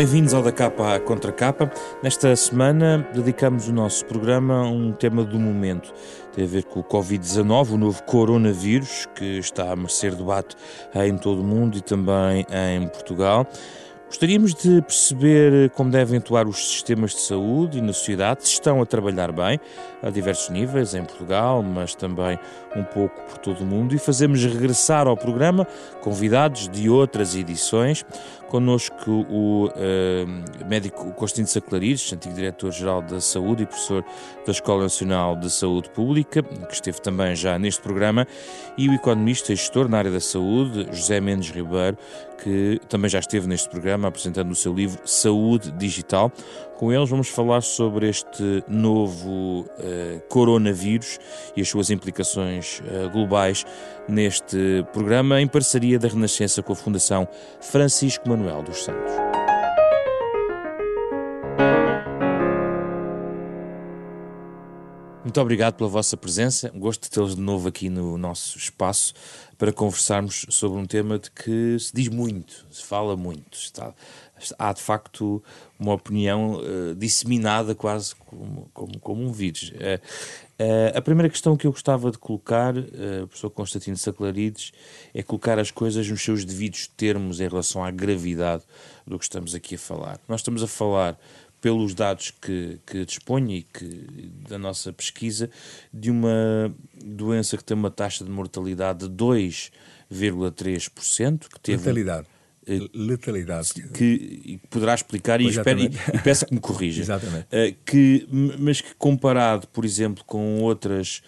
Bem-vindos ao Da Capa à Contra Capa. Nesta semana dedicamos o nosso programa a um tema do momento. Tem a ver com o Covid-19, o novo coronavírus, que está a merecer debate em todo o mundo e também em Portugal. Gostaríamos de perceber como devem atuar os sistemas de saúde e na sociedade, se estão a trabalhar bem, a diversos níveis, em Portugal, mas também um pouco por todo o mundo, e fazemos regressar ao programa convidados de outras edições. Connosco o uh, médico Constantino Saclarides, antigo diretor-geral da Saúde e professor da Escola Nacional de Saúde Pública, que esteve também já neste programa, e o economista e gestor na área da saúde, José Mendes Ribeiro, que também já esteve neste programa apresentando o seu livro Saúde Digital. Com eles vamos falar sobre este novo uh, coronavírus e as suas implicações uh, globais neste programa, em parceria da Renascença com a Fundação Francisco Manuel dos Santos. Muito obrigado pela vossa presença. Gosto de tê-los de novo aqui no nosso espaço para conversarmos sobre um tema de que se diz muito, se fala muito. Está, há de facto uma opinião uh, disseminada quase como, como, como um vírus. Uh, uh, a primeira questão que eu gostava de colocar, uh, professor Constantino Saclarides, é colocar as coisas nos seus devidos termos em relação à gravidade do que estamos aqui a falar. Nós estamos a falar pelos dados que, que disponho e que, da nossa pesquisa, de uma doença que tem uma taxa de mortalidade de 2,3%, que teve... Letalidade. Uh, letalidade. Que, que poderá explicar, e, espero, e, e, peço que me corrija. Exatamente. Uh, que, mas que comparado, por exemplo, com outras...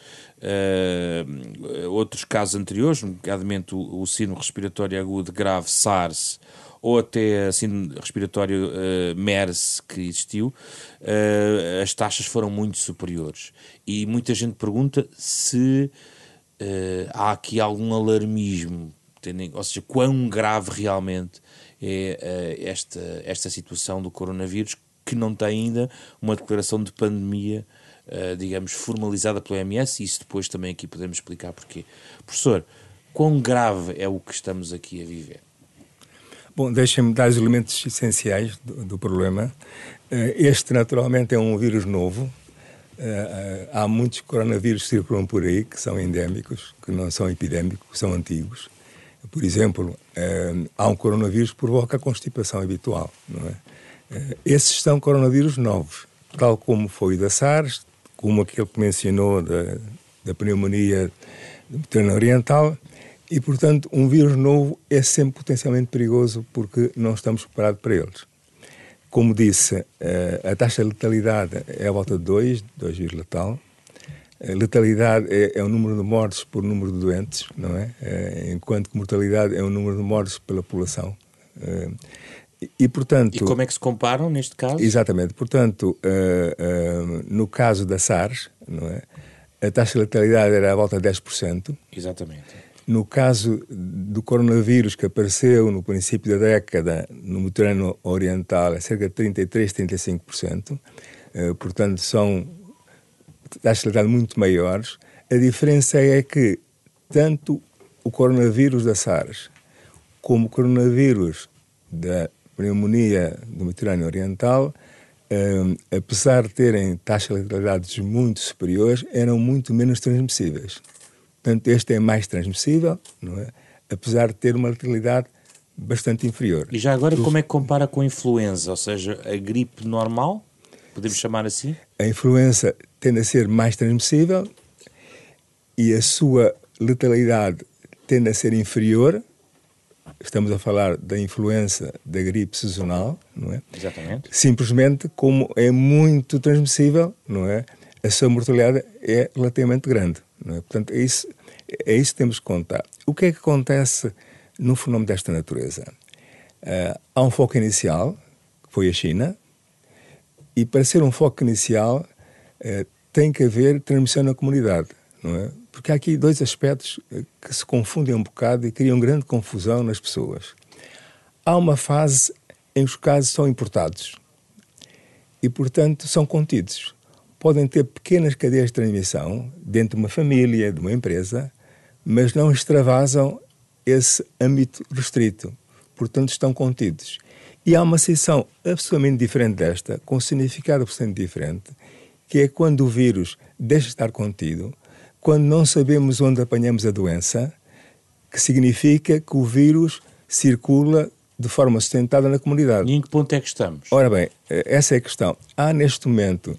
Uh, outros casos anteriores, nomeadamente o, o sino respiratório agudo grave SARS ou até assim respiratório uh, MERS que existiu, uh, as taxas foram muito superiores. E muita gente pergunta se uh, há aqui algum alarmismo, ou seja, quão grave realmente é esta, esta situação do coronavírus, que não tem ainda uma declaração de pandemia, digamos, formalizada pelo OMS, e isso depois também aqui podemos explicar porquê. Professor, quão grave é o que estamos aqui a viver? Bom, deixem-me dar os elementos essenciais do, do problema. Uh, este, naturalmente, é um vírus novo. Uh, há muitos coronavírus que circulam por aí que são endémicos, que não são epidémicos, que são antigos. Por exemplo, há um coronavírus que provoca a constipação habitual. Não é? esses são coronavírus novos, tal como foi o da SARS, como aquele que mencionou da, da pneumonia do Mediterrâneo Oriental, e, portanto, um vírus novo é sempre potencialmente perigoso porque não estamos preparados para eles. Como disse, eh, a taxa de letalidade é à volta de 2, 2, tal. A letalidade é, é, o número de mortes por número de doentes, não é? é enquanto que mortalidade é o número de mortes pela população. Eh, e, e, portanto... E como é que se comparam neste caso? Exatamente. Portanto, no caso da SARS, não é? a taxa de letalidade era à volta de 10%. Exatamente. No caso do coronavírus que apareceu no princípio da década no Mediterrâneo Oriental, é cerca de 33, 35%, uh, portanto são taxas de muito maiores. A diferença é que tanto o coronavírus da SARS como o coronavírus da pneumonia do Mediterrâneo Oriental, uh, apesar de terem taxas de letalidade muito superiores, eram muito menos transmissíveis. Portanto, este é mais transmissível, não é? apesar de ter uma letalidade bastante inferior. E já agora, como é que compara com a influenza? Ou seja, a gripe normal, podemos chamar assim? A influenza tende a ser mais transmissível e a sua letalidade tende a ser inferior. Estamos a falar da influenza da gripe sazonal, não é? Exatamente. Simplesmente como é muito transmissível, não é? A sua mortalidade é relativamente grande. É? Portanto, é isso, é isso que temos que contar. O que é que acontece num fenómeno desta natureza? Uh, há um foco inicial, que foi a China, e para ser um foco inicial uh, tem que haver transmissão na comunidade, não é? Porque há aqui dois aspectos eh, que se confundem um bocado e criam grande confusão nas pessoas. Há uma fase em que os casos são importados e, portanto, são contidos podem ter pequenas cadeias de transmissão dentro de uma família, de uma empresa, mas não extravasam esse âmbito restrito. Portanto, estão contidos. E há uma situação absolutamente diferente desta, com significado absolutamente diferente, que é quando o vírus deixa de estar contido, quando não sabemos onde apanhamos a doença, que significa que o vírus circula de forma sustentada na comunidade. E em que ponto é que estamos? Ora bem, essa é a questão. Há neste momento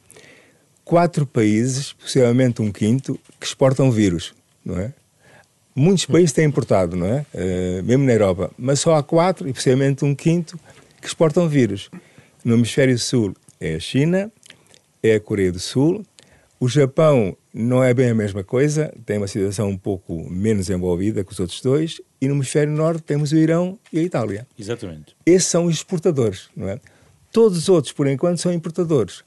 quatro países, possivelmente um quinto, que exportam vírus, não é? Muitos países têm importado, não é? Uh, mesmo na Europa. Mas só há quatro, e possivelmente um quinto, que exportam vírus. No hemisfério sul é a China, é a Coreia do Sul. O Japão não é bem a mesma coisa, tem uma situação um pouco menos envolvida que os outros dois. E no hemisfério norte temos o Irão e a Itália. Exatamente. Esses são os exportadores, não é? Todos os outros, por enquanto, são importadores.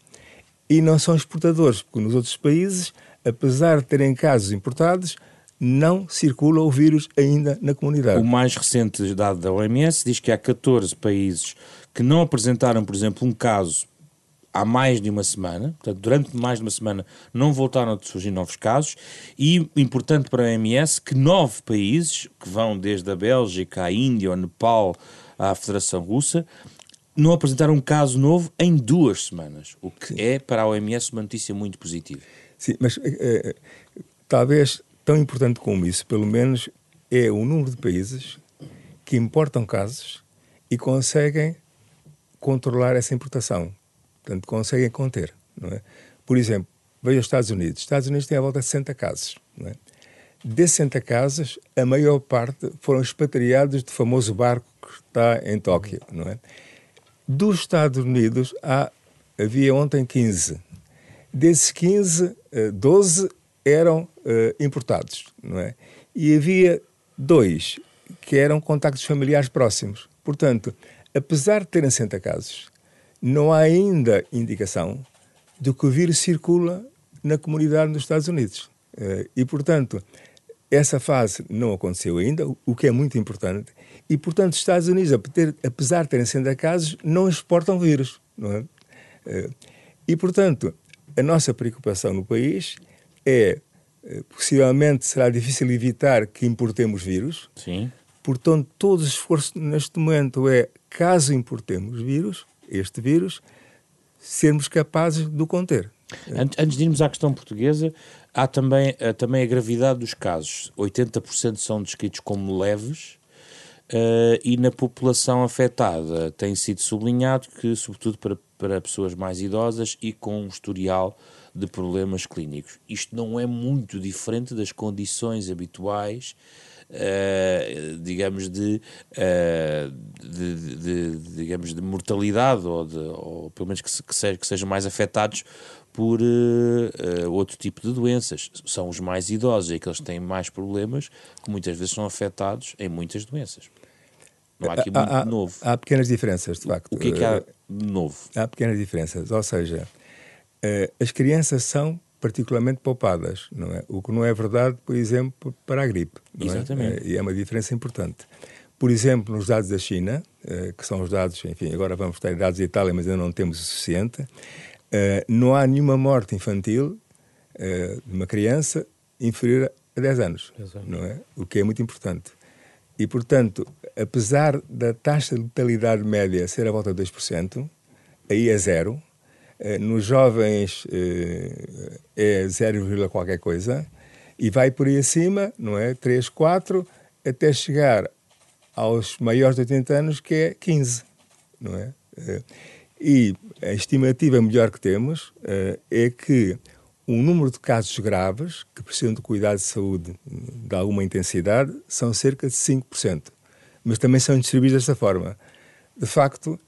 E não são exportadores, porque nos outros países, apesar de terem casos importados, não circula o vírus ainda na comunidade. O mais recente dado da OMS diz que há 14 países que não apresentaram, por exemplo, um caso há mais de uma semana, portanto, durante mais de uma semana não voltaram a surgir novos casos, e importante para a OMS que nove países, que vão desde a Bélgica, à Índia, ao Nepal, à Federação Russa, não apresentaram um caso novo em duas semanas, o que Sim. é para a OMS uma notícia muito positiva. Sim, mas é, talvez tão importante como isso, pelo menos, é o número de países que importam casos e conseguem controlar essa importação. Portanto, conseguem conter. É? Por exemplo, veja os Estados Unidos. Os Estados Unidos têm a volta de 60 casos. Não é? Desses 60 casos, a maior parte foram expatriados do famoso barco que está em Tóquio. Não é? Dos Estados Unidos, há, havia ontem 15. Desses 15, 12 eram uh, importados, não é? E havia dois que eram contactos familiares próximos. Portanto, apesar de terem 60 casos, não há ainda indicação de que o vírus circula na comunidade nos Estados Unidos. Uh, e, portanto, essa fase não aconteceu ainda, o que é muito importante. E, portanto, os Estados Unidos, apesar de terem 60 casos, não exportam vírus. Não é? Uh, e, portanto, a nossa preocupação no país é, eh, possivelmente será difícil evitar que importemos vírus. Sim. Portanto, todo o esforço neste momento é, caso importemos vírus, este vírus, sermos capazes de o conter. Antes de irmos à questão portuguesa, há também, eh, também a gravidade dos casos. 80% são descritos como leves uh, e na população afetada tem sido sublinhado que, sobretudo para, para pessoas mais idosas e com um historial de problemas clínicos. Isto não é muito diferente das condições habituais, uh, digamos, de, uh, de, de, de, digamos, de mortalidade, ou, ou pelo menos que, se, que, que sejam mais afetados por uh, outro tipo de doenças. São os mais idosos, é que eles têm mais problemas, que muitas vezes são afetados em muitas doenças. Não há aqui muito há, novo. Há pequenas diferenças, de facto. O que é que há de novo? Há pequenas diferenças, ou seja, as crianças são particularmente poupadas, não é? O que não é verdade, por exemplo, para a gripe. É? Exatamente. É? E é uma diferença importante. Por exemplo, nos dados da China, uh, que são os dados, enfim, agora vamos ter dados da Itália, mas ainda não temos o suficiente, não há nenhuma morte infantil de uma criança inferior a 10 anos, Exato. não é? O que é muito importante. E, portanto, apesar da taxa de letalidade média ser à volta de 2%, aí é zero, eh, nos jovens eh, é 0, qualquer coisa, e vai por aí acima, não é? 3, 4, até chegar aos maiores de 80 anos, que é 15, não é? Eh, e a estimativa melhor que temos é que o número de casos graves que precisam de cuidado de saúde de alguma intensidade são cerca de 5%, mas também são distribuídos desta forma. De facto,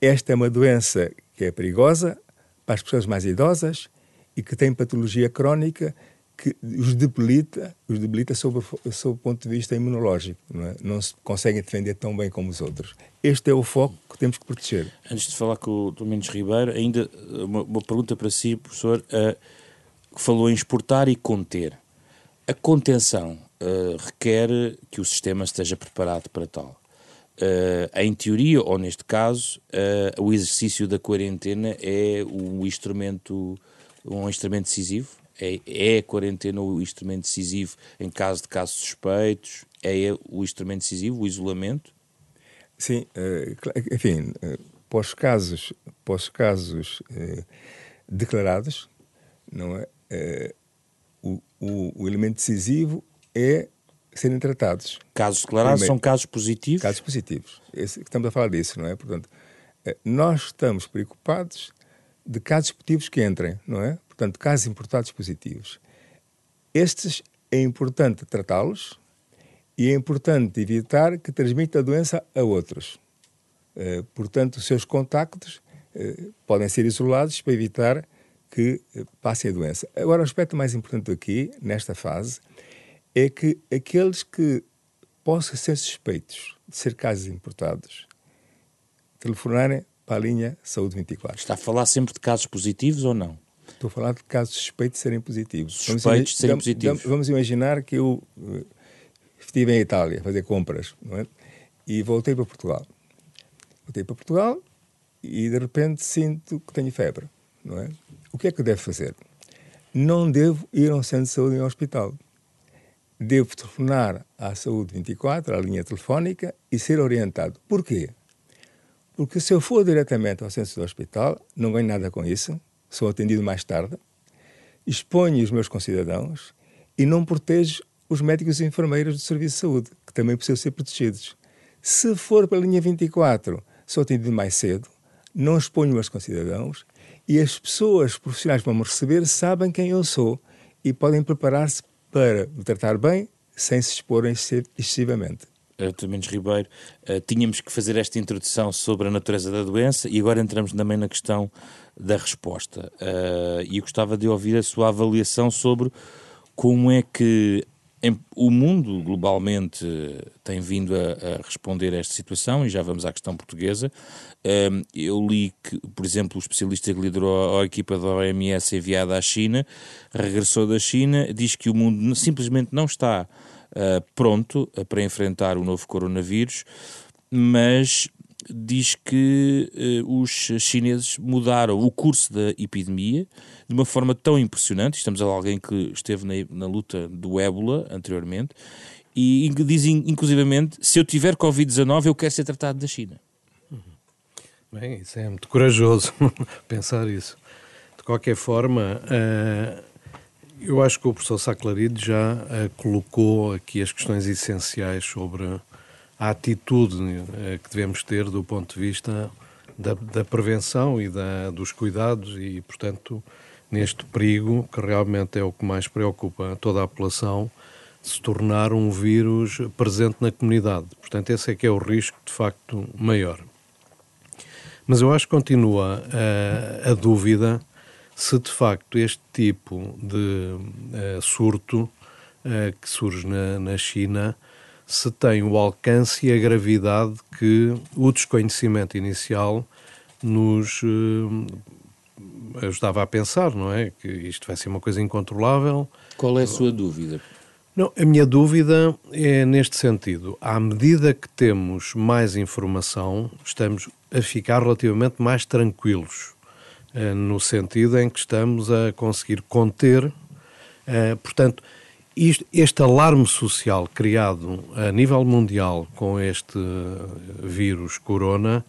esta é uma doença que é perigosa para as pessoas mais idosas e que tem patologia crónica que os debilita, os debilita sob, sob o ponto de vista imunológico. Não, é? não se conseguem defender tão bem como os outros. Este é o foco que temos que proteger. Antes de falar com o Domingos Ribeiro, ainda uma, uma pergunta para si, professor, uh, falou em exportar e conter. A contenção uh, requer que o sistema esteja preparado para tal. Uh, em teoria, ou neste caso, uh, o exercício da quarentena é o instrumento, um instrumento decisivo? É, é a quarentena o instrumento decisivo em caso de casos suspeitos? É o instrumento decisivo, o isolamento? Sim, enfim, para os casos, os casos declarados, não é? O, o, o elemento decisivo é serem tratados. Casos declarados Primeiro, são casos positivos? Casos positivos. Esse, estamos a falar disso, não é? Portanto, eh, nós estamos preocupados de casos positivos que entrem, não é? Portanto, casos importados positivos. Estes é importante tratá-los e é importante evitar que transmita a doença a outros. Eh, portanto, os seus contactos eh, podem ser isolados para evitar que passe a doença. Agora, o aspecto mais importante aqui, nesta fase, é que aqueles que possam ser suspeitos de ser casos importados telefonarem para a linha Saúde 24. Está a falar sempre de casos positivos ou não? Estou a falar de casos suspeitos de serem positivos. Suspeitos de serem positivos. Vamos imaginar que eu uh, estive em Itália a fazer compras não é? e voltei para Portugal. Voltei para Portugal e de repente sinto que tenho febre. Não é? O que é que eu devo fazer? Não devo ir a um centro de saúde em um hospital devo telefonar à Saúde 24, à linha telefónica, e ser orientado. Porquê? Porque se eu for diretamente ao centro do hospital, não ganho nada com isso, sou atendido mais tarde, exponho os meus concidadãos e não protejo os médicos e enfermeiros do Serviço de Saúde, que também precisam ser protegidos. Se for pela linha 24, sou atendido mais cedo, não exponho os meus concidadãos e as pessoas profissionais que vão me receber sabem quem eu sou e podem preparar-se para me tratar bem sem se exporem excessivamente. Dr. Mendes Ribeiro, uh, tínhamos que fazer esta introdução sobre a natureza da doença e agora entramos também na questão da resposta. Uh, e gostava de ouvir a sua avaliação sobre como é que em, o mundo globalmente tem vindo a, a, responder a esta situação e já vamos à questão portuguesa. Um, eu li que, por exemplo, o especialista que liderou a, a, equipa da OMS enviada à China regressou da China, diz que o mundo simplesmente não está uh, pronto para enfrentar o novo coronavírus, mas diz que uh, os chineses mudaram o curso da epidemia de uma forma tão impressionante. Estamos a alguém que esteve na, na luta do ébola anteriormente e diz inclusivamente: se eu tiver Covid-19, eu quero ser tratado da China. Bem, isso é muito corajoso pensar isso. De qualquer forma, uh, eu acho que o professor Saclarido já uh, colocou aqui as questões essenciais sobre a atitude uh, que devemos ter do ponto de vista da, da prevenção e da, dos cuidados e, portanto, neste perigo, que realmente é o que mais preocupa toda a população, se tornar um vírus presente na comunidade. Portanto, esse é que é o risco, de facto, maior. Mas eu acho que continua a, a dúvida se, de facto, este tipo de uh, surto uh, que surge na, na China se tem o alcance e a gravidade que o desconhecimento inicial nos uh, ajudava a pensar, não é? Que isto vai ser uma coisa incontrolável. Qual é a sua dúvida? Não, a minha dúvida é neste sentido. À medida que temos mais informação, estamos a ficar relativamente mais tranquilos, eh, no sentido em que estamos a conseguir conter. Eh, portanto, este alarme social criado a nível mundial com este vírus corona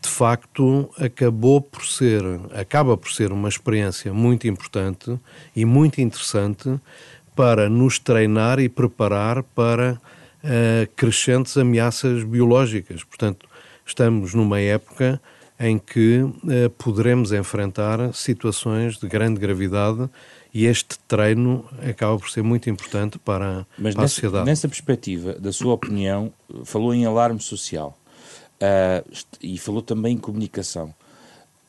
de facto acabou por ser, acaba por ser uma experiência muito importante e muito interessante para nos treinar e preparar para uh, crescentes ameaças biológicas. Portanto, estamos numa época em que uh, poderemos enfrentar situações de grande gravidade e este treino acaba por ser muito importante para, Mas para nessa, a sociedade. Nessa perspectiva, da sua opinião, falou em alarme social uh, e falou também em comunicação.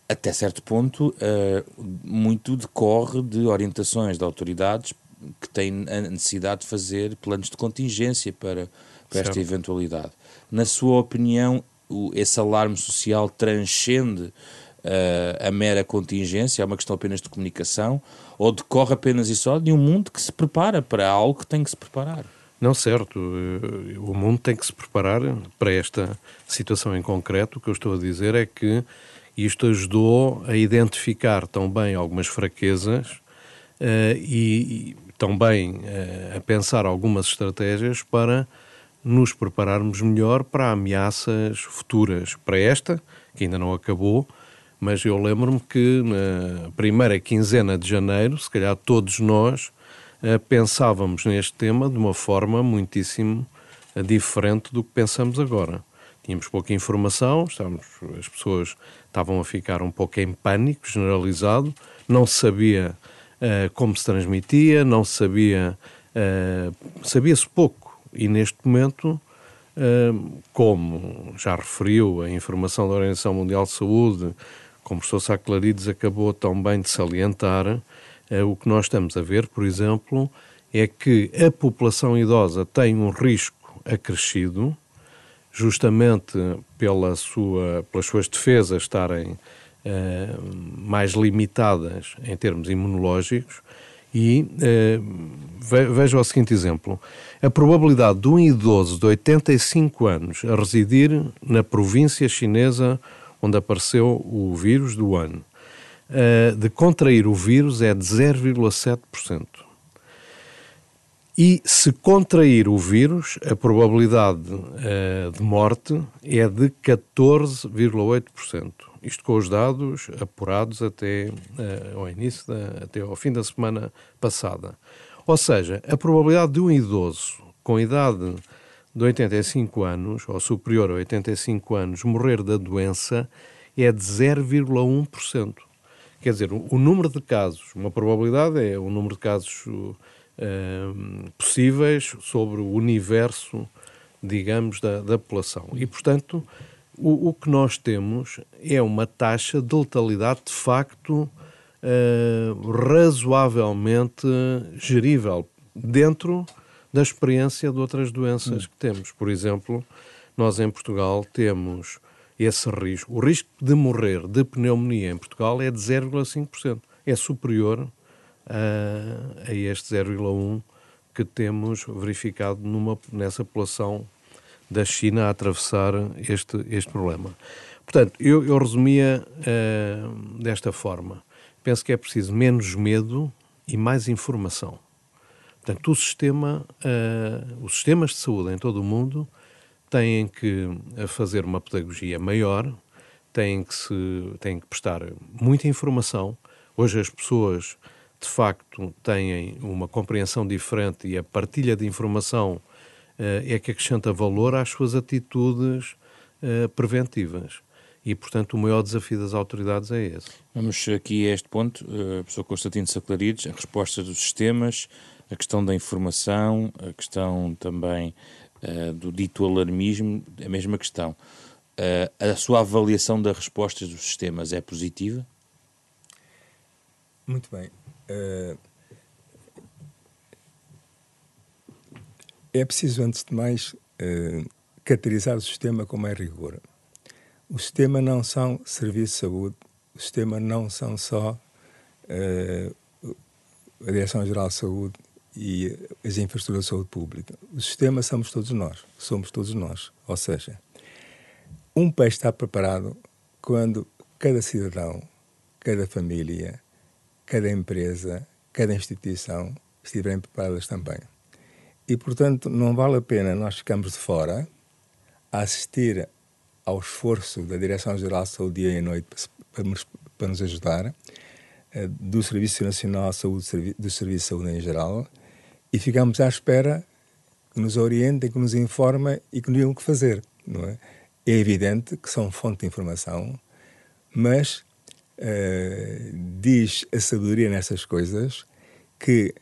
Até certo ponto, uh, muito decorre de orientações de autoridades que têm a necessidade de fazer planos de contingência para, para esta eventualidade. Na sua opinião, o, esse alarme social transcende uh, a mera contingência? É uma questão apenas de comunicação? Ou decorre apenas e só de um mundo que se prepara para algo que tem que se preparar? Não, certo. Eh, o mundo tem que se preparar para esta situação em concreto. O que eu estou a dizer é que isto ajudou a identificar também algumas fraquezas uh, e, e também uh, a pensar algumas estratégias para nos prepararmos melhor para ameaças futuras, para esta, que ainda não acabou, mas eu lembro-me que na primeira quinzena de janeiro, se calhar todos nós eh, pensávamos neste tema de uma forma muitíssimo eh, diferente do que pensamos agora. Tínhamos pouca informação, estávamos, as pessoas estavam a ficar um pouco em pânico generalizado, não sabia uh, como se transmitia, não sabia, uh, sabia-se pouco. E neste momento, como já referiu a informação da Organização Mundial de Saúde, como professor Sá Clarides acabou também de salientar, o que nós estamos a ver, por exemplo, é que a população idosa tem um risco acrescido, justamente pela sua, pelas suas defesas estarem uh, mais limitadas em termos imunológicos. E uh, veja o seguinte exemplo: a probabilidade de um idoso de 85 anos a residir na província chinesa onde apareceu o vírus do ano, uh, de contrair o vírus é de 0,7%. E se contrair o vírus, a probabilidade uh, de morte é de 14,8%. Isto com os dados apurados até uh, ao início, da, até ao fim da semana passada. Ou seja, a probabilidade de um idoso com idade de 85 anos, ou superior a 85 anos, morrer da doença é de 0,1%. Quer dizer, o, número de casos, uma probabilidade é o número de casos uh, possíveis sobre o universo, digamos, da, da população. E, portanto, o, o, que nós temos é uma taxa de letalidade de facto uh, razoavelmente gerível dentro da experiência de outras doenças que temos. Por exemplo, nós em Portugal temos esse risco. O risco de morrer de pneumonia em Portugal é de 0,5%. É superior a, a este 0,1 que temos verificado numa, nessa população da China a atravessar este, este problema. Portanto, eu, eu resumia uh, desta forma. Penso que é preciso menos medo e mais informação. Portanto, o sistema, uh, os sistemas de saúde em todo o mundo têm que fazer uma pedagogia maior, têm que, se, têm que prestar muita informação. Hoje as pessoas de facto têm uma compreensão diferente e a partilha de informação uh, é que acrescenta valor às suas atitudes uh, preventivas. E, portanto, o maior desafio das autoridades é esse. Vamos aqui a este ponto, uh, professor Constantino Saclarides, a resposta dos sistemas, a questão da informação, a questão também uh, do dito alarmismo, a mesma questão. Uh, a sua avaliação das respostas dos sistemas é positiva? Muito bem. Uh, é preciso, antes de mais, caracterizar o sistema com mais rigor. O sistema não são serviços de saúde, o sistema não são só a Direção-Geral de Saúde e as infraestruturas de saúde pública. O sistema somos todos nós, somos todos nós. Ou seja, um país está preparado quando cada cidadão, cada família, cada empresa, cada instituição estiverem preparadas também. E, portanto, não vale a pena nós ficarmos de fora a assistir ao esforço da Direção-Geral de Saúde dia e noite para, nos ajudar, eh, do Serviço Nacional de Saúde, do Serviço de Saúde em geral, e ficamos à espera que nos orientem, que nos informem e que nos digam o que fazer. Não é? é evidente que são fonte de informação, mas uh, diz a sabedoria nessas coisas que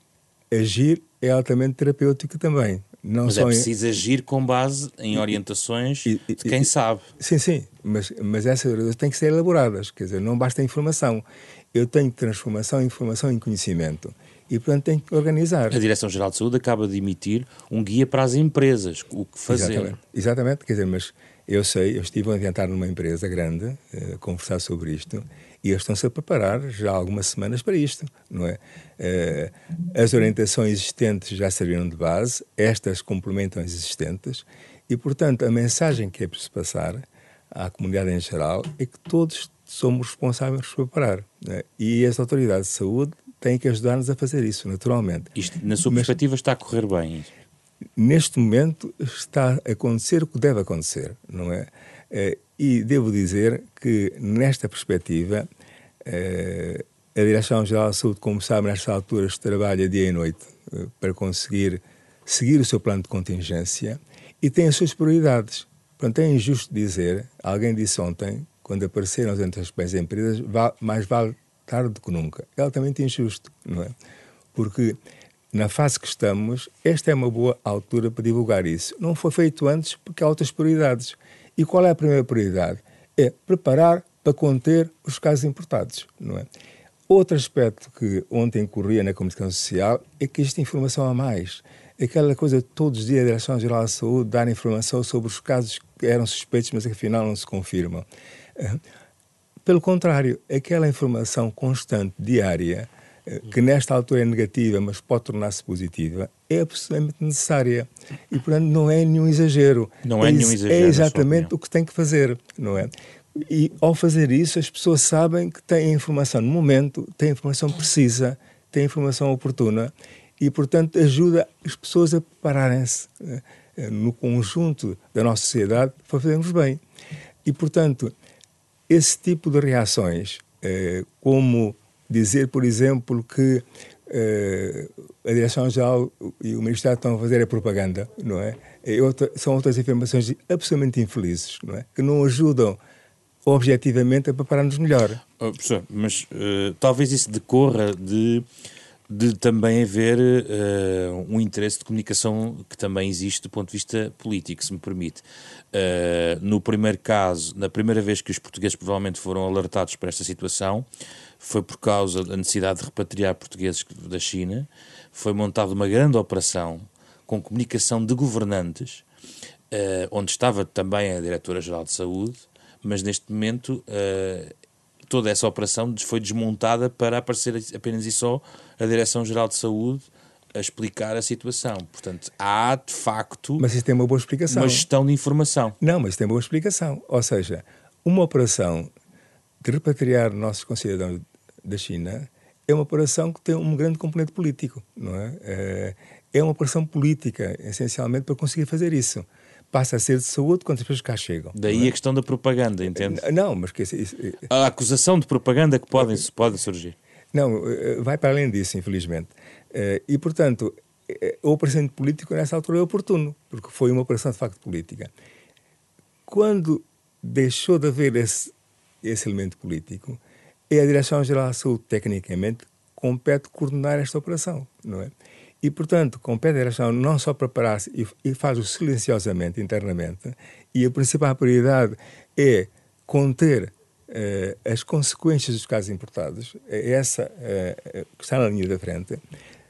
agir é altamente terapêutico também. Não mas é preciso em... agir com base em orientações e, e, de quem e, sabe. Sim, sim, mas, mas essas orientações têm que ser elaboradas, quer dizer, não basta a informação. Eu tenho transformação informação em conhecimento e, portanto, tenho que organizar. A Direção-Geral de Saúde acaba de emitir um guia para as empresas, o que fazer. Exatamente, Exatamente. quer dizer, mas eu sei, eu estive a adiantar numa empresa grande, uh, a conversar sobre isto, e eles estão-se a preparar já há algumas semanas para isto, não é? Uh, as orientações existentes já serviram de base, estas complementam as existentes, e, portanto, a mensagem que é preciso passar à comunidade em geral é que todos somos responsáveis por preparar. É? E as autoridades de saúde têm que ajudar-nos a fazer isso, naturalmente. Isto, na sua Mas, perspectiva, está a correr bem? neste momento está a acontecer o que deve acontecer, não é? Uh, e devo dizer que, nesta perspectiva, uh, a Direção-Geral da Saúde, como sabe, nestas alturas trabalha dia e noite para conseguir seguir o seu plano de contingência e tem as suas prioridades. Portanto, é injusto dizer, alguém disse ontem, quando apareceram as principais empresas, mais vale tarde do que nunca. É altamente injusto, não é? Porque na fase que estamos, esta é uma boa altura para divulgar isso. Não foi feito antes porque há outras prioridades. E qual é a primeira prioridade? É preparar para conter os casos importados, não é? Outro aspecto que ontem corria na comunicação social é que existe informação a mais. Aquela coisa todos os dias a Direção-Geral da Saúde dar informação sobre os casos que eram suspeitos, mas que afinal não se confirmam. Eh, pelo contrário, aquela informação constante, diária, eh, que nesta altura é negativa, mas pode tornar-se positiva, é absolutamente necessária. E, portanto, não é nenhum exagero. Não é, é nenhum exagero. É exatamente o que tem que fazer, não é? E, ao fazer isso, as pessoas sabem que têm informação no momento, têm informação precisa, têm informação oportuna e, portanto, ajuda as pessoas a prepararem-se eh, no conjunto da nossa sociedade para fazermos bem. E, portanto, esse tipo de reações, eh, como dizer, por exemplo, que eh, a Direção-Geral e o Ministério estão a fazer a propaganda, não é? outra, são outras informações absolutamente infelizes, não é? Que não ajudam objetivamente a preparar-nos melhor. Oh, professor, mas uh, talvez isso decorra de de também haver uh, um interesse de comunicação que também existe do ponto de vista político, se me permite. Uh, no primeiro caso, na primeira vez que os portugueses provavelmente foram alertados para esta situação, foi por causa da necessidade de repatriar portugueses da China. Foi montada uma grande operação com comunicação de governantes, uh, onde estava também a Diretora-Geral de Saúde, mas neste momento toda essa operação foi desmontada para aparecer apenas e só a Direção-Geral de Saúde a explicar a situação. Portanto, há de facto. Mas isso tem uma boa explicação. Uma gestão de informação. Não, mas tem uma boa explicação. Ou seja, uma operação de repatriar nossos concidadãos da China é uma operação que tem um grande componente político, não é? É, é uma operação política, essencialmente, para conseguir fazer isso passa a ser de saúde quando as pessoas cá chegam. Daí é? a questão da propaganda, entende? Não, mas que isso, A acusação de propaganda que pode, pode surgir. Não, eh, vai para além disso, infelizmente. Eh, e, portanto, eh, o operação político nessa altura é oportuno, porque foi uma operação de facto política. Quando deixou de haver esse, esse elemento político, é a Direção-Geral da Saúde, tecnicamente, compete coordenar esta operação, não é? E, portanto, compete à direção não só preparar-se e, e faz-o silenciosamente, internamente, e a principal prioridade é conter uh, as consequências dos casos importados, é essa uh, que está na linha da frente,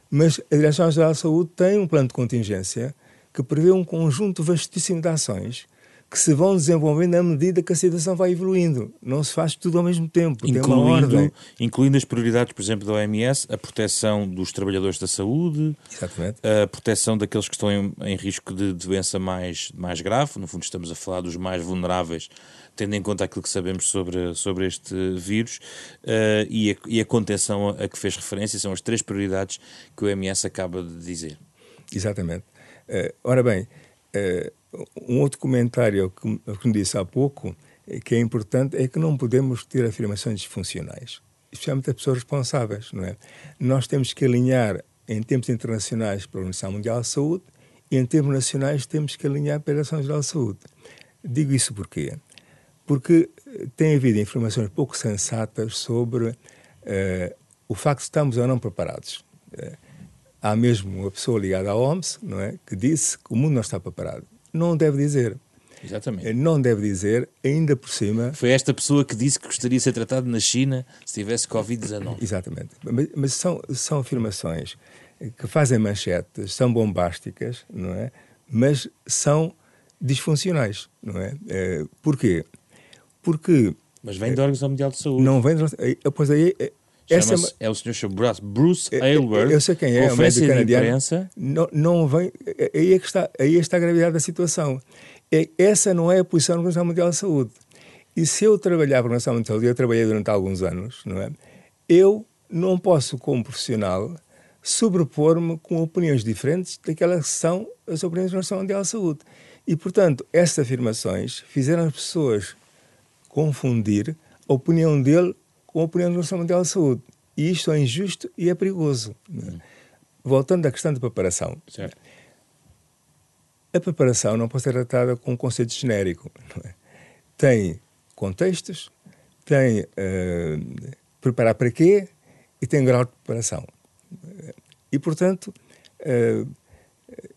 mas a Direção-Geral da Saúde tem um plano de contingência que prevê um conjunto vastíssimo de ações que se vão desenvolvendo à medida que a situação vai evoluindo. Não se faz tudo ao mesmo tempo. Incluindo, incluindo as prioridades, por exemplo, da OMS, a proteção dos trabalhadores da saúde, Exatamente. a proteção daqueles que estão em, em, risco de doença mais, mais grave. No fundo, estamos a falar dos mais vulneráveis, tendo em conta aquilo que sabemos sobre, sobre este vírus, uh, e, a, e a contenção a, que fez referência. São as três prioridades que o OMS acaba de dizer. Exatamente. Uh, ora bem. Uh, um outro comentário que, que me disse há pouco, eh, que é importante, é que não podemos ter afirmações disfuncionais, especialmente as pessoas responsáveis, não é? Nós temos que alinhar em termos internacionais para a Organização Mundial de Saúde e em termos nacionais temos que alinhar para a Direção Geral de Saúde. Digo isso porquê? Porque eh, tem havido informações pouco sensatas sobre uh, o facto de estarmos ou não preparados. Uh, há mesmo uma pessoa ligada à OMS, não é, que disse que o mundo não está preparado não deve dizer. Exatamente. Não deve dizer, ainda por cima. Foi esta pessoa que disse que gostaria de ser tratado na China se tivesse Covid-19. Exatamente. Mas, mas, são, são afirmações que fazem manchetes, são bombásticas, não é? Mas são disfuncionais, não é? é porquê? Porque. Mas vem da Organização Mundial de Saúde. Não vem da. Pois aí. Essa é, é, o senhor Bruce, Bruce Aylward. Eu sei quem é, conferência é imprensa. Não, não vem. Aí é que está, aí é está a gravidade da situação. É, essa não é a posição da Organização Mundial de Saúde. E se eu trabalhar para a Organização Mundial de Saúde, eu trabalhei durante alguns anos, não é? Eu não posso, como profissional, sobrepor-me com opiniões diferentes daquelas que são as opiniões da Organização Mundial de Saúde. E, portanto, essas afirmações fizeram as pessoas confundir a opinião dele com a opinião da Organização Mundial de Saúde. E isto é injusto e é perigoso. Hum. Voltando à questão da preparação. Certo. A preparação não pode ser tratada com um conceito genérico. É? Tem contextos, tem uh, preparar para quê e tem grau de preparação. E, portanto, uh,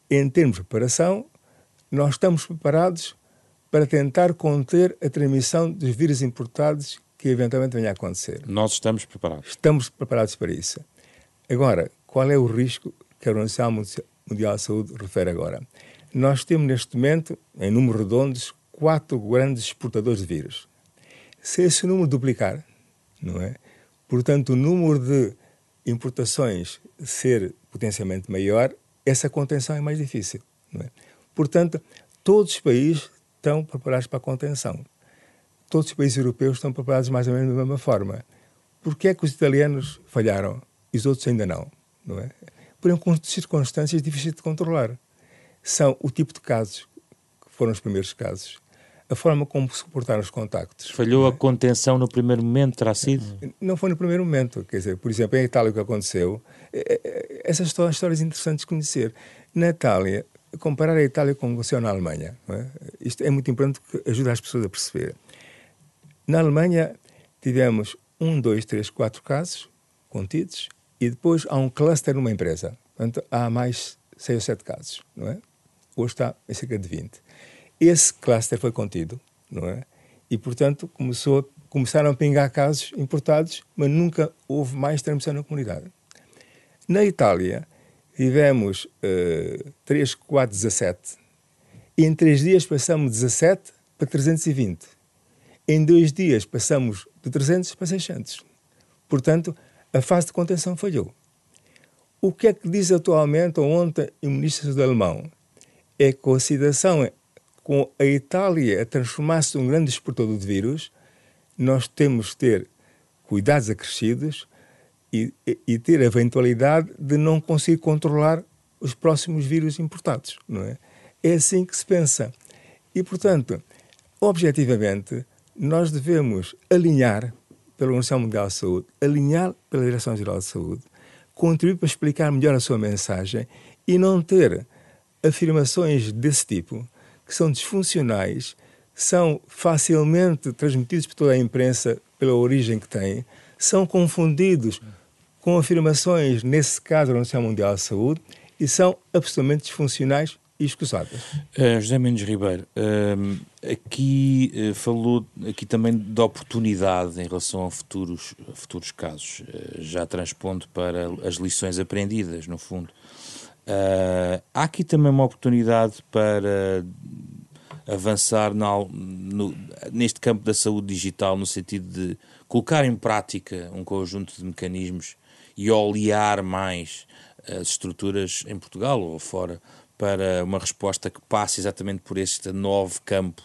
em termos de preparação, nós estamos preparados para tentar conter a transmissão dos vírus importados que eventualmente venha a acontecer. Nós estamos preparados. Estamos preparados para isso. Agora, qual é o risco que a Organização Mundial de Saúde refere agora? Nós temos neste momento, em números redondos, quatro grandes exportadores de vírus. Se esse número duplicar, não é? Portanto, o número de importações ser potencialmente maior, essa contenção é mais difícil, é? Portanto, todos os países estão preparados para a contenção. Todos os países europeus estão preparados mais ou menos da mesma forma. Por que é que os italianos falharam e os outros ainda não? não é? Por circunstâncias difíceis de controlar são o tipo de casos que foram os primeiros casos, a forma como se comportaram os contactos. Falhou a contenção no primeiro momento, terá sido? Não foi no primeiro momento. Quer dizer, por exemplo, em Itália o que aconteceu, é, é, essas são histórias interessantes de conhecer. Na Itália, comparar a Itália com o que aconteceu na Alemanha, é? isto é muito importante porque ajuda as pessoas a perceber. Na Alemanha tivemos um, dois, três, quatro casos contidos e depois há um cluster numa empresa. Portanto, há mais seis ou sete casos, não é? hoje está em cerca de 20. Esse cluster foi contido, não é? E, portanto, começou, começaram a pingar casos importados, mas nunca houve mais transmissão na comunidade. Na Itália, tivemos uh, 3, 4, 17. E em 3 dias passamos de 17 para 320. Em 2 dias passamos de 300 para 600. Portanto, a fase de contenção falhou. O que é que diz atualmente, ontem, o ministro do Alemão? é que a situação com a Itália a transformar-se num grande exportador de vírus, nós temos que ter cuidados acrescidos e, e, ter a eventualidade de não conseguir controlar os próximos vírus importados, não é? É assim que se pensa. E, portanto, objetivamente, nós devemos alinhar pela Organização Mundial de Saúde, alinhar pela Direção-Geral de Saúde, contribuir para explicar melhor a sua mensagem e não ter afirmações desse tipo, que são disfuncionais, são facilmente transmitidos por toda a imprensa pela origem que têm, são confundidos com afirmações, nesse caso da Organização Mundial de Saúde, e são absolutamente disfuncionais e escusadas. Uh, José Mendes Ribeiro, uh, aqui uh, falou aqui também da oportunidade em relação a futuros, a futuros casos, eh, já transpondo para as lições aprendidas, no fundo. Há aqui também uma oportunidade para avançar na, no, neste campo da saúde digital, no sentido de colocar em prática um conjunto de mecanismos e olear mais as estruturas em Portugal ou fora para uma resposta que passe exatamente por este novo campo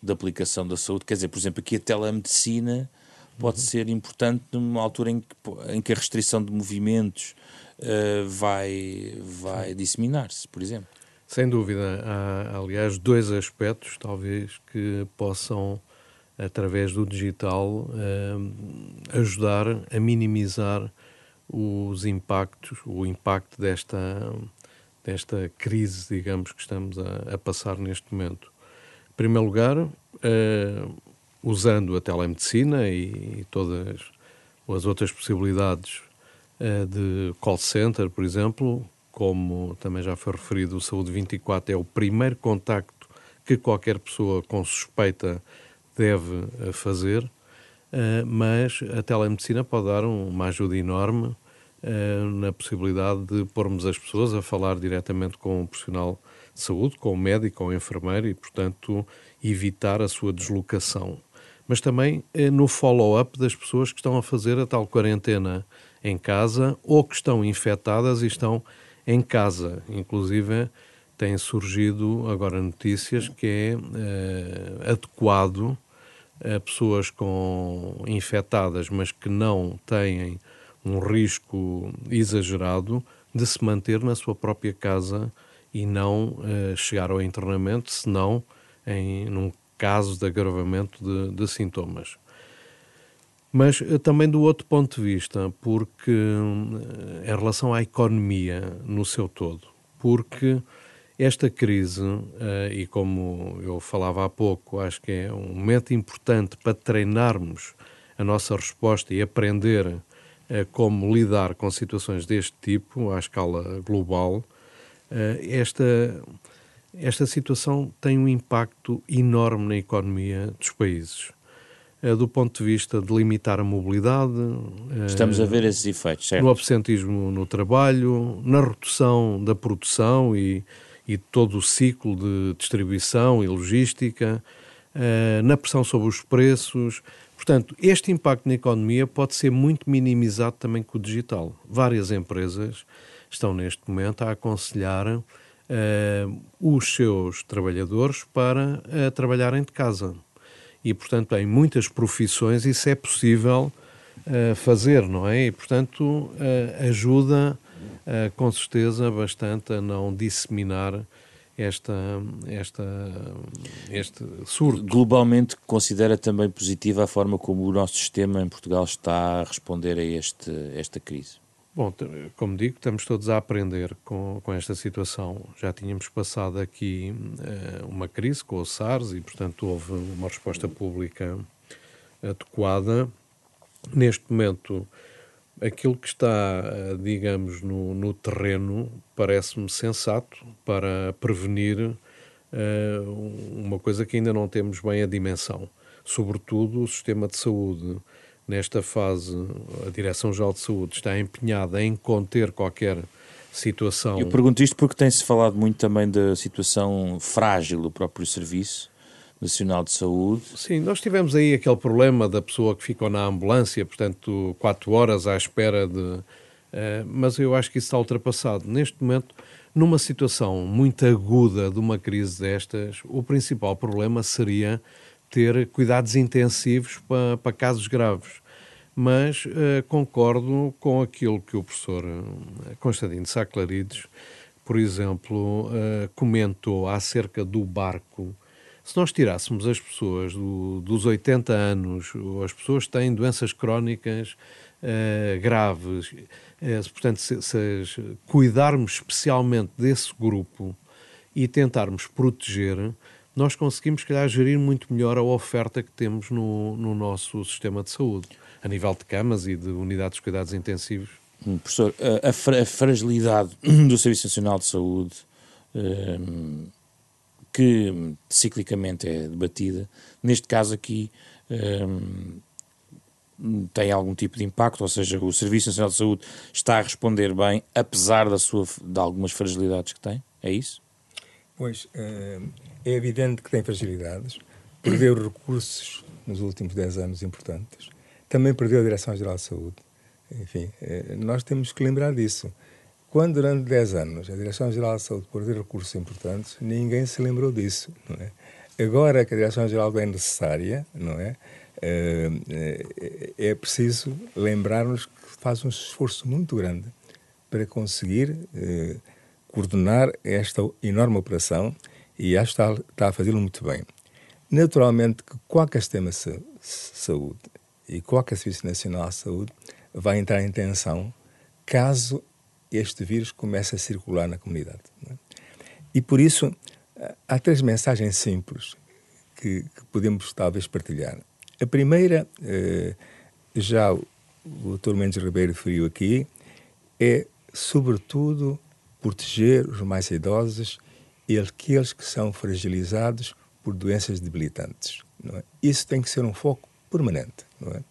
de aplicação da saúde. Quer dizer, por exemplo, aqui a telemedicina pode uhum. ser importante numa altura em que, em que a restrição de movimentos uh, vai, vai disseminar-se, por exemplo. Sem dúvida. Há, aliás, dois aspectos, talvez, que possam, através do digital, uh, ajudar a minimizar os impactos, o impacto desta, desta crise, digamos, que estamos a, a passar neste momento. Em primeiro lugar, uh, usando a telemedicina e, e todas as outras possibilidades eh, de call center, por exemplo, como também já foi referido, o Saúde 24 é o primeiro contacto que qualquer pessoa com suspeita deve eh, fazer, eh, mas a telemedicina pode dar uma ajuda enorme na possibilidade de pormos as pessoas a falar diretamente com o profissional de saúde, com o médico ou enfermeiro e, portanto, evitar a sua deslocação. Mas também no follow-up das pessoas que estão a fazer a tal quarentena em casa ou que estão infectadas e estão em casa. Inclusive, têm surgido agora notícias que é uh, adequado a pessoas com infectadas, mas que não têm um risco exagerado, de se manter na sua própria casa e não uh, chegar ao internamento, senão em num caso de agravamento de, de sintomas. Mas uh, também do outro ponto de vista, porque uh, em relação à economia no seu todo, porque esta crise, e como eu falava há pouco, acho que é um momento importante para treinarmos a nossa resposta e aprender como lidar com situações deste tipo à escala global, eh, esta, esta situação tem um impacto enorme na economia dos países. Eh, do ponto de vista de limitar a mobilidade. Estamos a ver esses efeitos, certo? No absentismo no trabalho, na redução da produção e, e todo o ciclo de distribuição e logística, na pressão sobre os preços. Portanto, este impacto na economia pode ser muito minimizado também com o digital. Várias empresas estão neste momento a aconselhar uh, os seus trabalhadores para uh, trabalharem de casa. E, portanto, em muitas profissões isso é possível uh, fazer, não é? E, portanto, ajuda com certeza bastante a não disseminar esta, esta, este surto. Globalmente, considera também positiva a forma como o nosso sistema em Portugal está a responder a este, esta crise? Bom, como digo, estamos todos a aprender com, com esta situação. Já tínhamos passado aqui uh, uma crise com o SARS e, portanto, houve uma resposta pública adequada. Neste momento, aquilo que está, uh, digamos, no, no terreno parece-me sensato para prevenir uh, uma coisa que ainda não temos bem a dimensão. Sobretudo o sistema de saúde nesta fase, a Direção-Geral de Saúde está empenhada em conter qualquer situação. Eu pergunto isto porque tem-se falado muito também da situação frágil do próprio Serviço Nacional de Saúde. Sim, nós tivemos aí aquele problema da pessoa que ficou na ambulância, portanto, quatro horas à espera de. Uh, mas eu acho que isso está ultrapassado. Neste momento, numa situação muito aguda de uma crise destas, o principal problema seria ter cuidados intensivos para, para casos graves. Mas uh, concordo com aquilo que o professor eh, Constantino Saclarides, por exemplo, uh, comentou acerca do barco. Se nós tirássemos as pessoas do, dos 80 anos, as pessoas que têm doenças crónicas uh, graves, portanto, se, se cuidarmos especialmente desse grupo e tentarmos proteger, nós conseguimos, se calhar, gerir muito melhor a oferta que temos no, no nosso sistema de saúde, a nível de camas e de unidades de cuidados intensivos. Hum, professor, a, a, fragilidade do Serviço Nacional de Saúde, que ciclicamente é debatida, neste caso aqui um, tem algum tipo de impacto, ou seja, o Serviço Nacional de Saúde está a responder bem, apesar da sua, de algumas fragilidades que tem? É isso? Pois, é evidente que tem fragilidades, perdeu recursos nos últimos 10 anos importantes, também perdeu a Direção-Geral de Saúde. Enfim, eh, nós temos que lembrar disso. Quando durante 10 anos a Direção-Geral de Saúde perdeu recursos importantes, ninguém se lembrou disso, não é? Agora que a Direção-Geral é necessária, não é? É preciso lembrar-nos que faz um esforço muito grande para conseguir coordenar esta enorme operação e acho que está, está a fazê-lo muito bem. Naturalmente que qualquer sistema de saúde e qualquer Serviço Nacional de Saúde vai entrar em tensão caso este vírus comece a circular na comunidade. É? E por isso há três mensagens simples que, que podemos talvez partilhar. A primeira, eh, já o, o Dr. Mendes Ribeiro referiu aqui, é sobretudo proteger os mais idosos e aqueles que são fragilizados por doenças debilitantes. É? Isso tem que ser um foco permanente. É?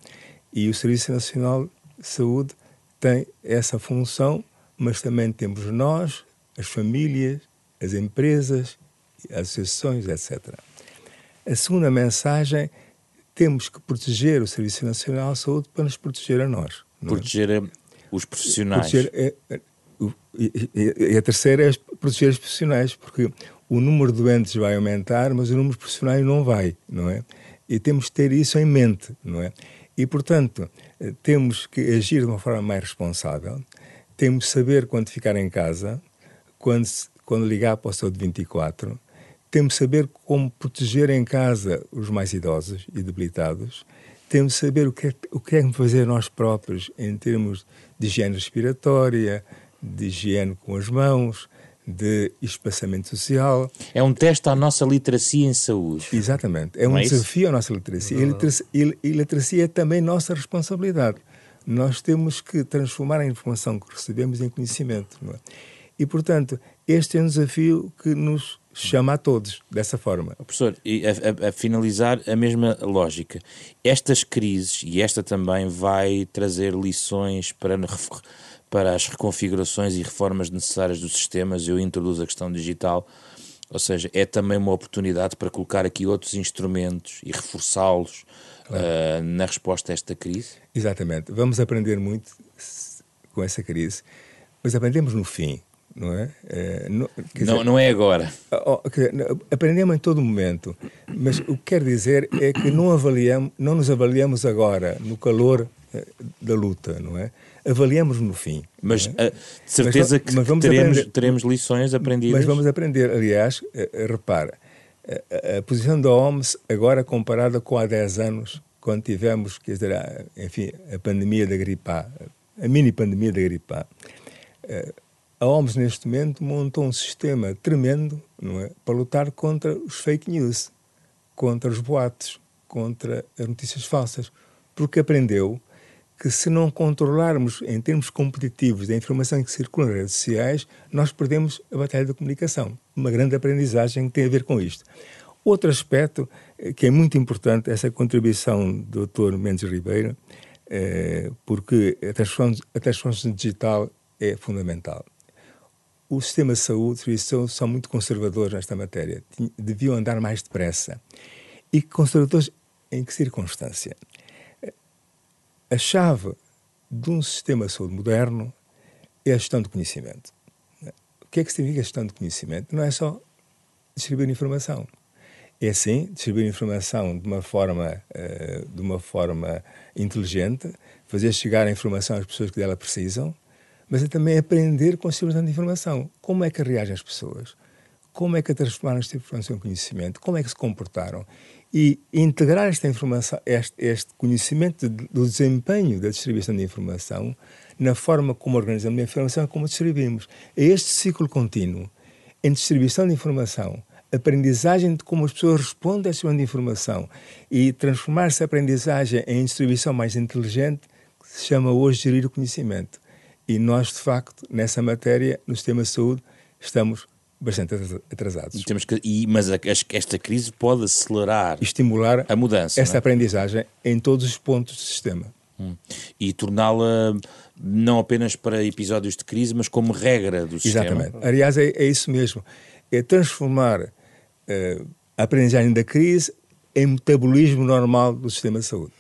E o Serviço Nacional de Saúde tem essa função, mas também temos nós, as famílias, as empresas, as associações, etc. A segunda mensagem, temos que proteger o Serviço Nacional de Saúde para nos proteger a nós. É? Proteger é? os profissionais. Proteger é, e, e, a terceira é proteger os profissionais, porque o número de doentes vai aumentar, mas o número de profissionais não vai, não é? E temos que ter isso em mente, não é? E, portanto, temos que agir de uma forma mais responsável, temos de saber quando ficar em casa, quando, quando ligar para o saúde 24, temos de saber como proteger em casa os mais idosos e debilitados, temos de saber o que, é, o que é que fazer nós próprios em termos de higiene respiratória, de higiene com as mãos, de espaçamento social. É um teste à nossa literacia em saúde. Exatamente. É um é desafio à nossa literacia. E literacia, literacia é também nossa responsabilidade. Nós temos que transformar a informação que recebemos em conhecimento. É? E, portanto, este é um desafio que nos chama a todos dessa forma. Professor, a, a, a, finalizar a mesma lógica, estas crises, e esta também vai trazer lições para, para as reconfigurações e reformas necessárias dos sistemas, eu introduzo a questão digital, ou seja, é também uma oportunidade para colocar aqui outros instrumentos e reforçá-los claro. uh, na resposta a esta crise? Exatamente. Vamos aprender muito com essa crise, mas aprendemos no fim não é? é não, dizer, não, não, é agora. Dizer, aprendemos em todo momento, mas o que quer dizer é que não avaliamos, não nos avaliamos agora no calor da luta, não é? Avaliamos no fim. Mas é? de certeza mas, que mas teremos, teremos lições aprendidas. Mas vamos aprender, aliás, repara, a, a, posição da OMS agora comparada com há 10 anos, quando tivemos, quer dizer, a, enfim, a pandemia da gripe A, a mini pandemia da gripe A. Uh, a OMS, neste momento, montou um sistema tremendo é, para lutar contra os fake news, contra os boatos, contra as notícias falsas, porque aprendeu que se não controlarmos em termos competitivos a informação que circula nas redes sociais, nós perdemos a batalha da comunicação. Uma grande aprendizagem que tem a ver com isto. Outro aspecto eh, que é muito importante, essa contribuição do Dr. Mendes Ribeiro, é, porque a transformação, a transformação digital é fundamental o sistema de saúde, serviços são muito conservadores nesta matéria. Deviam andar mais depressa. E conservadores em que circunstância? A chave de um sistema de saúde moderno é a gestão do conhecimento. O que é que significa gestão de conhecimento? Não é só distribuir informação. É sim distribuir informação de uma forma, uh, de uma forma inteligente, fazer chegar a informação às pessoas que dela precisam, mas é também aprender com a distribuição de informação. Como é que reagem as pessoas? Como é que transformaram esta informação em conhecimento? Como é que se comportaram? E integrar esta informação, este, este conhecimento do desempenho da distribuição de informação na forma como organizamos a informação como distribuímos. É este ciclo contínuo em distribuição de informação, aprendizagem de como as pessoas respondem à distribuição de informação e transformar essa aprendizagem em distribuição mais inteligente, que se chama hoje gerir o conhecimento. E nós, de facto, nessa matéria, no sistema de saúde, estamos bastante atrasados. E temos que, e, mas a, esta crise pode acelerar estimular a mudança. Esta é? aprendizagem em todos os pontos do sistema. Hum. E torná-la não apenas para episódios de crise, mas como regra do sistema. Exatamente. Aliás, é, é isso mesmo. É transformar uh, a aprendizagem da crise em metabolismo normal do sistema de saúde.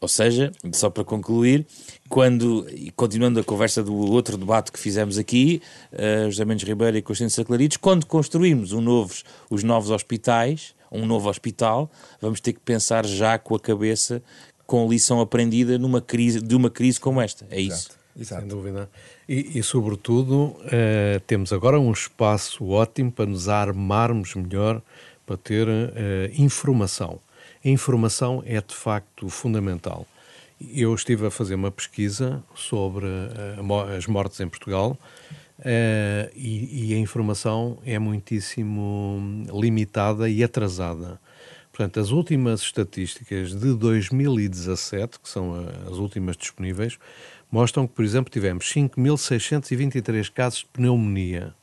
Ou seja, só para concluir, quando, continuando a conversa do outro debate que fizemos aqui, uh, José Mendes Ribeiro e Constância Saclarides, quando construímos um os novos hospitais, um novo hospital, vamos ter que pensar já com a cabeça com lição aprendida numa crise, de uma crise como esta. É Exato. isso. Exato. Sem dúvida. E, e sobretudo, uh, temos agora um espaço ótimo para nos armarmos melhor para ter uh, informação a informação é de facto fundamental. Eu estive a fazer uma pesquisa sobre uh, as mortes em Portugal uh, e, e, a informação é muitíssimo limitada e atrasada. Portanto, as últimas estatísticas de 2017, que são as últimas disponíveis, mostram que, por exemplo, tivemos 5.623 casos de pneumonia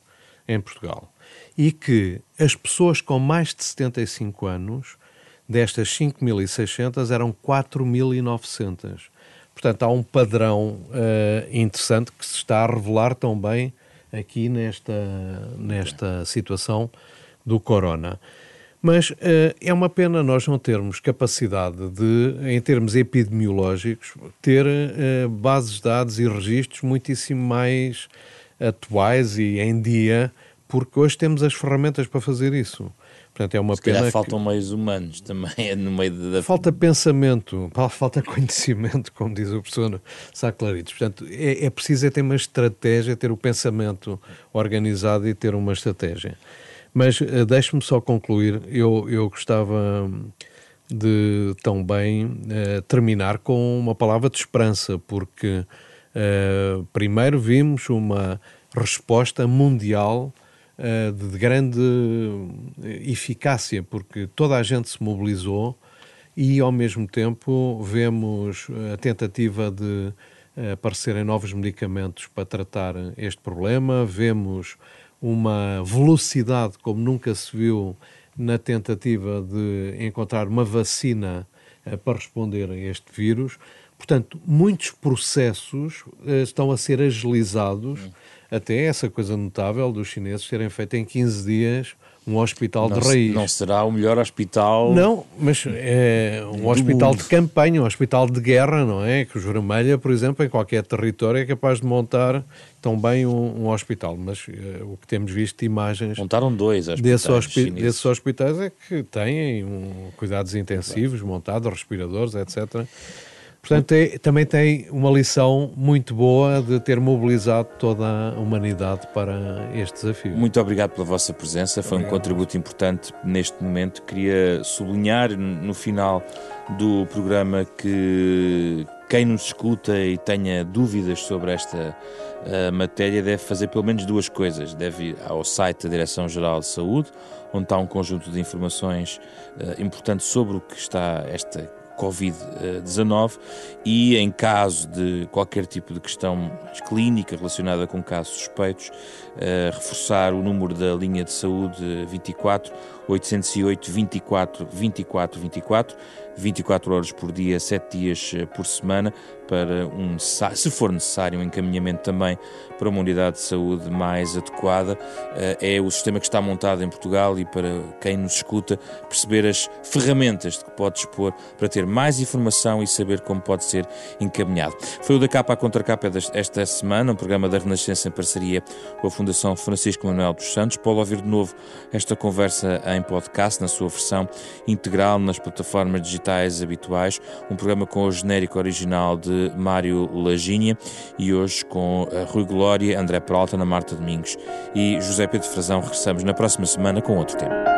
em Portugal e que as pessoas com mais de 75 anos Destas 5.600 eram 4.900. Portanto, há um padrão uh, interessante que se está a revelar também aqui nesta, nesta situação do corona. Mas uh, é uma pena nós não termos capacidade de, em termos epidemiológicos, ter uh, bases de dados e registros muitíssimo mais atuais e em dia, porque hoje temos as ferramentas para fazer isso. Portanto, é uma Se pena. faltam que... meios humanos também, no meio da. Falta pensamento, falta conhecimento, como diz o professor Sá Claritos. Portanto, é, é preciso é ter uma estratégia, ter o pensamento organizado e ter uma estratégia. Mas uh, deixe-me só concluir, eu, eu gostava de também uh, terminar com uma palavra de esperança, porque uh, primeiro vimos uma resposta mundial de grande eficácia, porque toda a gente se mobilizou e, ao mesmo tempo, vemos a tentativa de aparecerem novos medicamentos para tratar este problema, vemos uma velocidade como nunca se viu na tentativa de encontrar uma vacina para responder a este vírus. Portanto, muitos processos estão a ser agilizados. Até essa coisa notável dos chineses terem feito em 15 dias um hospital não de raiz. Não será o melhor hospital. Não, mas é um hospital mundo. de campanha, um hospital de guerra, não é? Que os Vermelha, por exemplo, em qualquer território é capaz de montar tão bem um, um hospital. Mas uh, o que temos visto imagens. Montaram dois hospitais. Desses, hospi desses hospitais é que têm um, cuidados intensivos montados, respiradores, etc. Portanto, é, também tem uma lição muito boa de ter mobilizado toda a humanidade para este desafio. Muito obrigado pela vossa presença, foi obrigado. um contributo importante neste momento. Queria sublinhar no final do programa que quem nos escuta e tenha dúvidas sobre esta uh, matéria deve fazer pelo menos duas coisas. Deve ir ao site da Direção-Geral de Saúde, onde está um conjunto de informações uh, importantes sobre o que está esta Covid-19 e, em caso de qualquer tipo de questão clínica relacionada com casos suspeitos, uh, reforçar o número da linha de saúde 24 808 24 24 24, 24 horas por dia, 7 dias eh, por semana, para um, se for necessário, um encaminhamento também para uma unidade de saúde mais adequada. Eh, é o sistema que está montado em Portugal e para quem nos escuta perceber as ferramentas de que pode dispor para ter mais informação e saber como pode ser encaminhado. Foi o da capa à contra capa esta semana, um programa da Renascença em parceria com a Fundação Francisco Manuel dos Santos. Pode ouvir de novo esta conversa em podcast, na sua versão integral nas plataformas digitais habituais. Um programa com o genérico original de Mário Lagínia e hoje com a Rui Glória, André Peralta, na Marta Domingos e José Pedro Frazão. Regressamos na próxima semana com outro tema.